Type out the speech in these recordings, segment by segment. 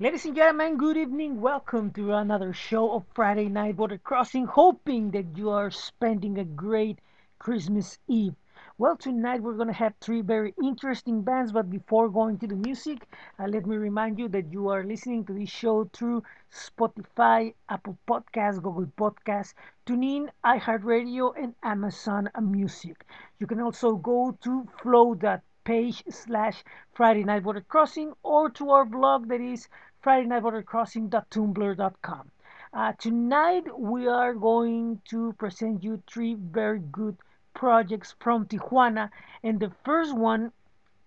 Ladies and gentlemen, good evening. Welcome to another show of Friday Night Border Crossing. Hoping that you are spending a great Christmas Eve. Well, tonight we're going to have three very interesting bands, but before going to the music, uh, let me remind you that you are listening to this show through Spotify, Apple Podcasts, Google Podcasts, TuneIn, iHeartRadio, and Amazon Music. You can also go to flow.page slash Friday Night Border Crossing or to our blog that is FridayNightBorderCrossing.tumblr.com. Uh, tonight we are going to present you three very good projects from Tijuana, and the first one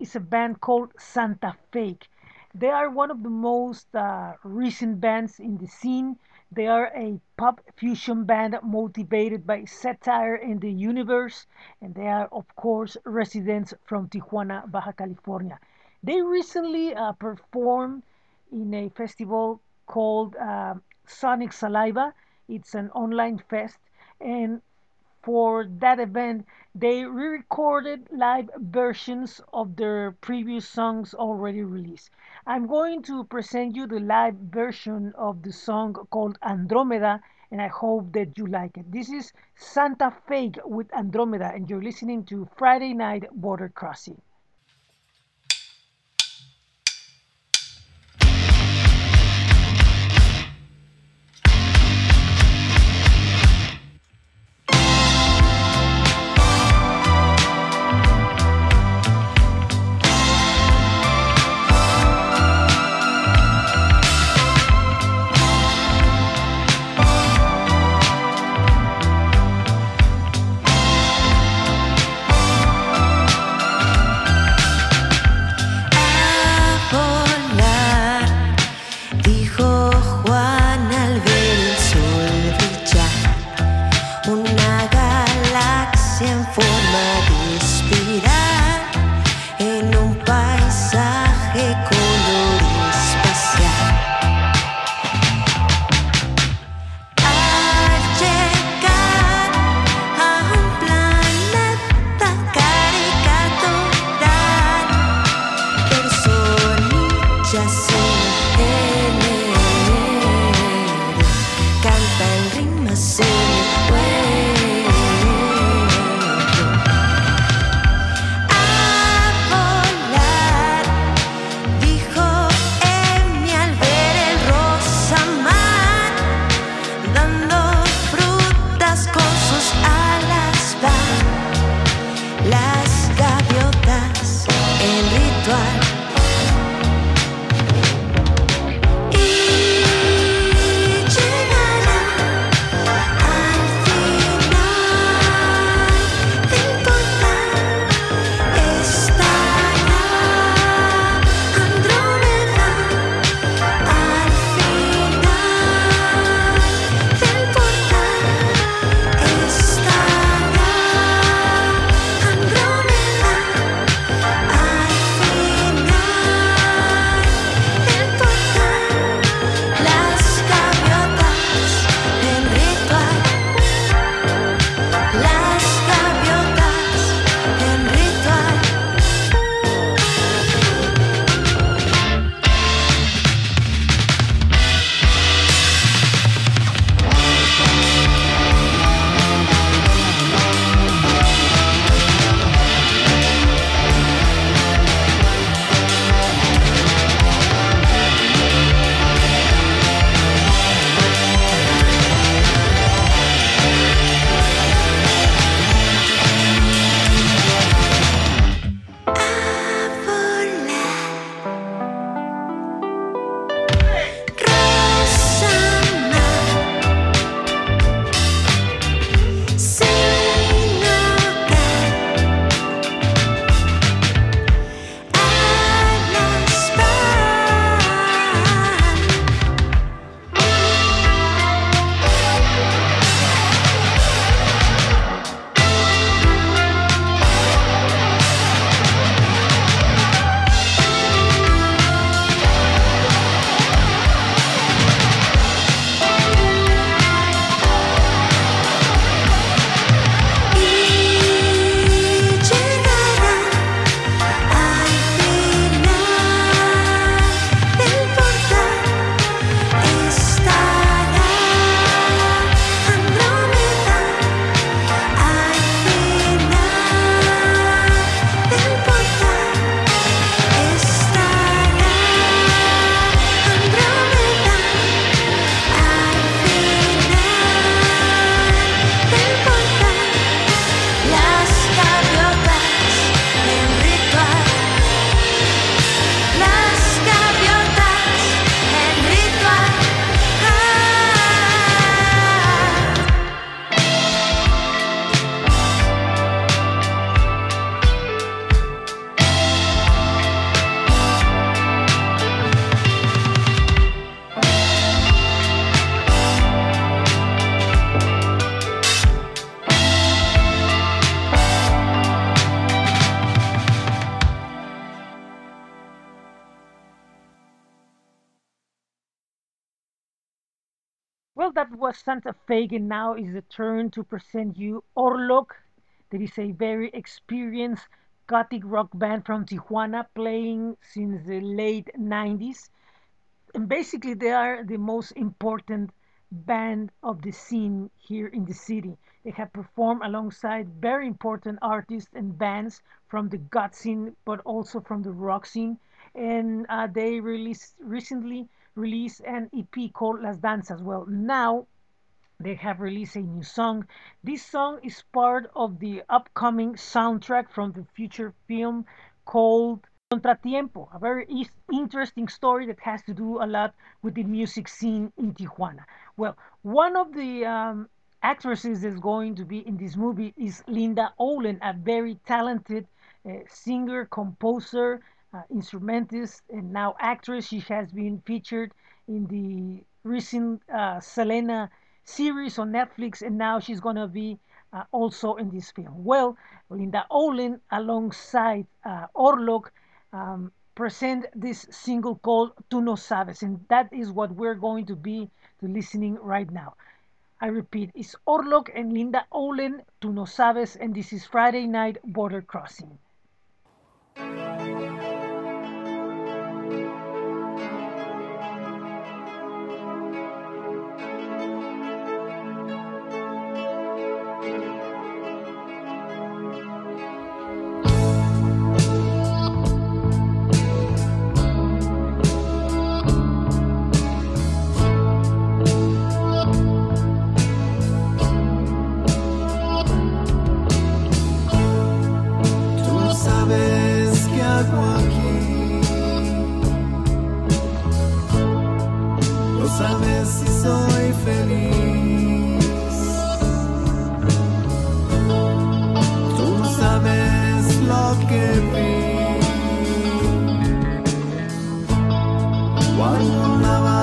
is a band called Santa Fake. They are one of the most uh, recent bands in the scene. They are a pop fusion band motivated by satire in the universe, and they are, of course, residents from Tijuana, Baja California. They recently uh, performed in a festival called uh, Sonic Saliva. It's an online fest, and for that event, they re recorded live versions of their previous songs already released. I'm going to present you the live version of the song called Andromeda, and I hope that you like it. This is Santa Fake with Andromeda, and you're listening to Friday Night Border Crossing. Well, that was Santa Fake, and now is the turn to present you Orlok. That is a very experienced gothic rock band from Tijuana playing since the late 90s. And basically, they are the most important band of the scene here in the city. They have performed alongside very important artists and bands from the goth scene, but also from the rock scene. And uh, they released recently released an EP called Las Danzas. Well, now they have released a new song. This song is part of the upcoming soundtrack from the future film called Contratiempo, a very interesting story that has to do a lot with the music scene in Tijuana. Well, one of the um, actresses that's going to be in this movie is Linda Owlen, a very talented uh, singer, composer, uh, instrumentist, and now actress. She has been featured in the recent uh, Selena series on Netflix, and now she's going to be uh, also in this film. Well, Linda Owlen, alongside uh, Orlok, um, present this single called Tu no sabes, and that is what we're going to be listening right now. I repeat, it's Orlok and Linda Owlen, Tu no sabes, and this is Friday Night Border Crossing. Cuando andaba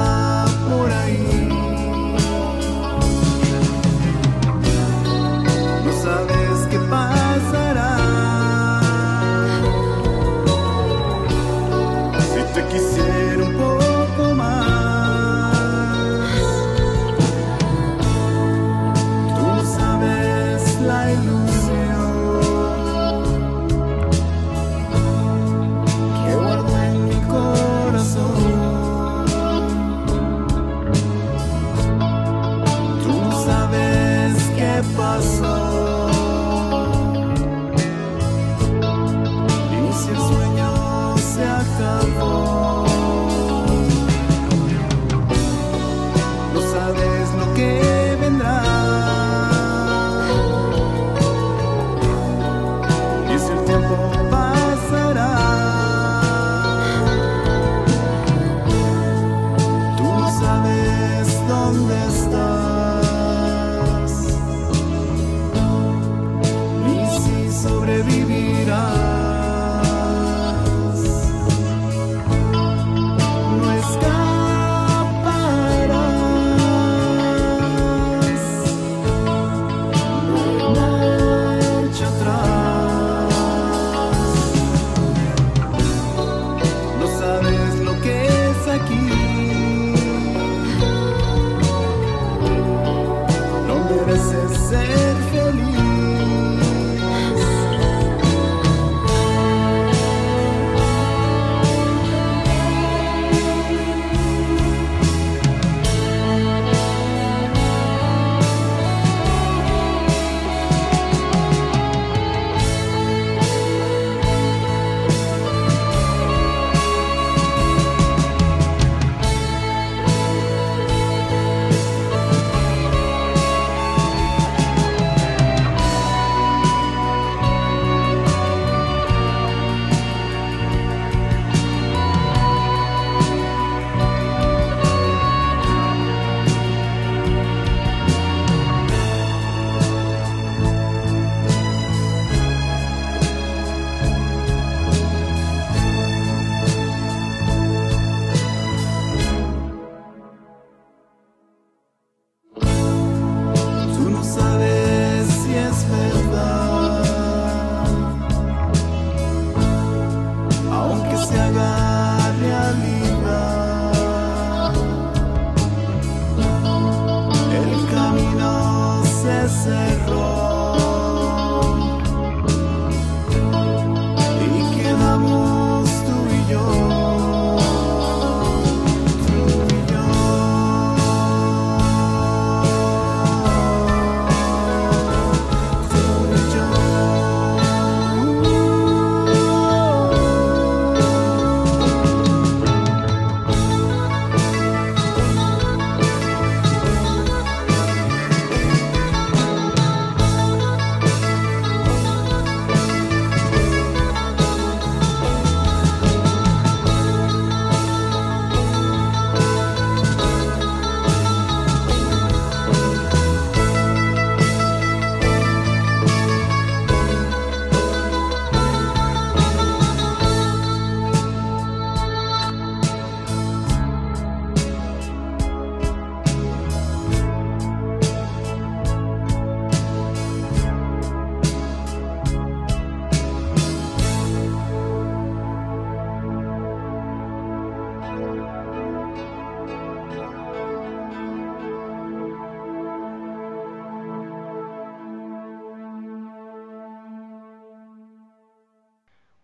coração.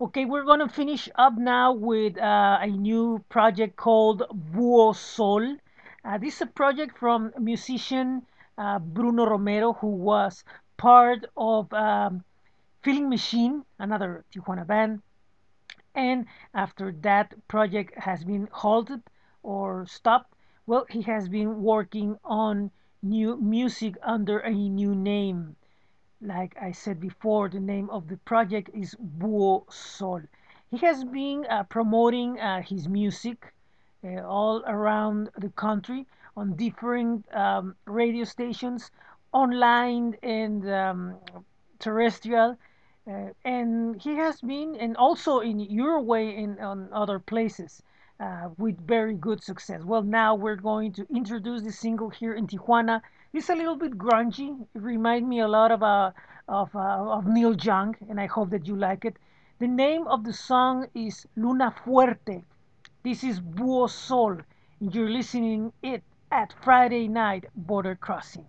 Okay, we're gonna finish up now with uh, a new project called Buho Sol. Uh, this is a project from musician uh, Bruno Romero, who was part of um, Feeling Machine, another Tijuana band. And after that project has been halted or stopped, well, he has been working on new music under a new name. Like I said before, the name of the project is Buho Sol. He has been uh, promoting uh, his music uh, all around the country on different um, radio stations, online and um, terrestrial. Uh, and he has been, and also in Uruguay and on other places, uh, with very good success. Well, now we're going to introduce the single here in Tijuana. It's a little bit grungy. It reminds me a lot of uh, of, uh, of Neil Young, and I hope that you like it. The name of the song is Luna Fuerte. This is Buho Sol, you're listening it at Friday Night Border Crossing.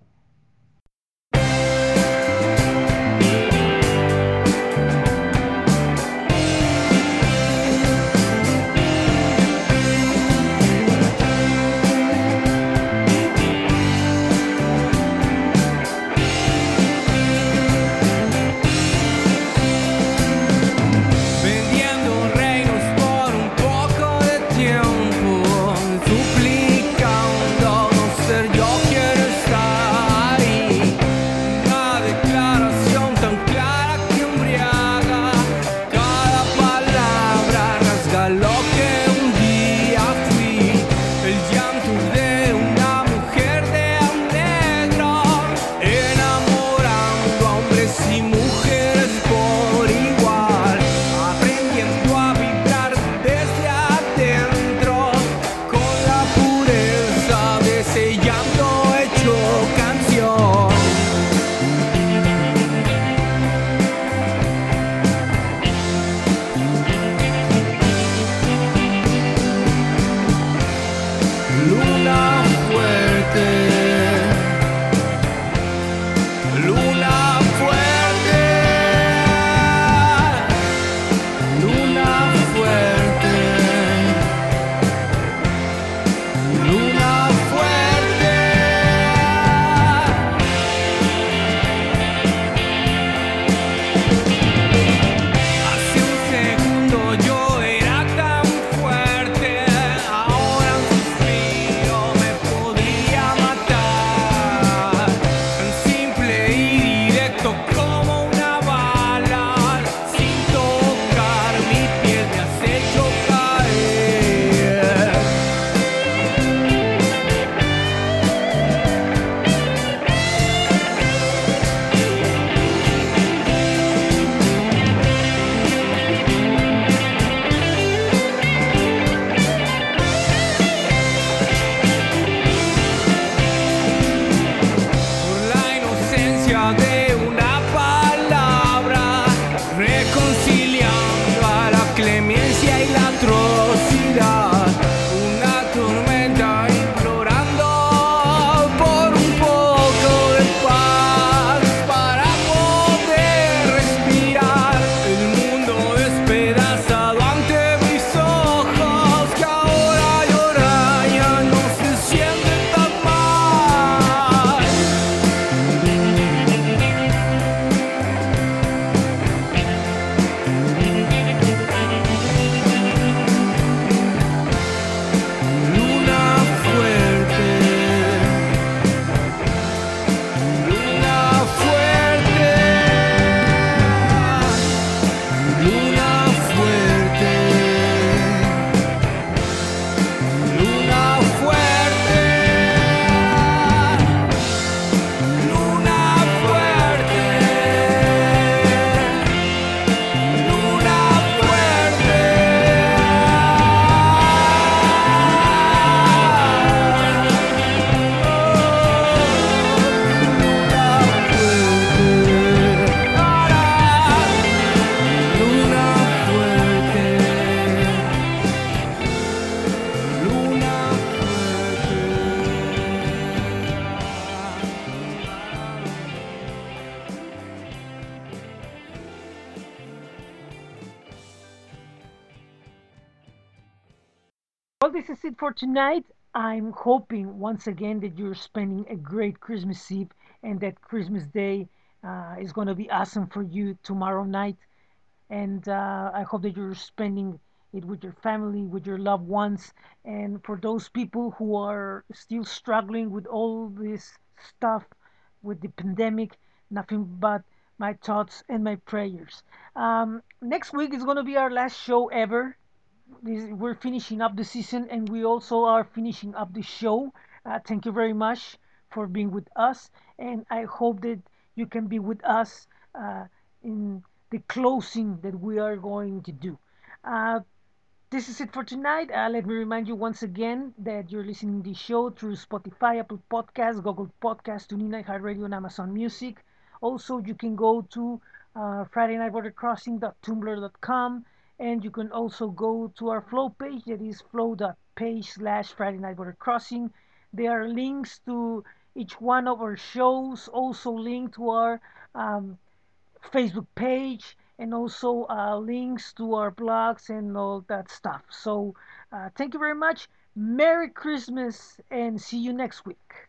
This is it for tonight. I'm hoping once again that you're spending a great Christmas Eve and that Christmas Day uh, is going to be awesome for you tomorrow night. And uh, I hope that you're spending it with your family, with your loved ones. And for those people who are still struggling with all this stuff, with the pandemic, nothing but my thoughts and my prayers. Um, next week is going to be our last show ever this, we're finishing up the season and we also are finishing up the show. Uh, thank you very much for being with us, and I hope that you can be with us uh, in the closing that we are going to do. Uh, this is it for tonight. Uh, let me remind you once again that you're listening to the show through Spotify, Apple Podcasts, Google Podcasts, TuneIn, iHeartRadio, and Amazon Music. Also, you can go to uh, Friday Night Border Crossing.tumblr.com and you can also go to our flow page that is flow.page slash Friday Night Border Crossing. There are links to each one of our shows, also linked to our um, Facebook page, and also uh, links to our blogs and all that stuff. So, uh, thank you very much. Merry Christmas and see you next week.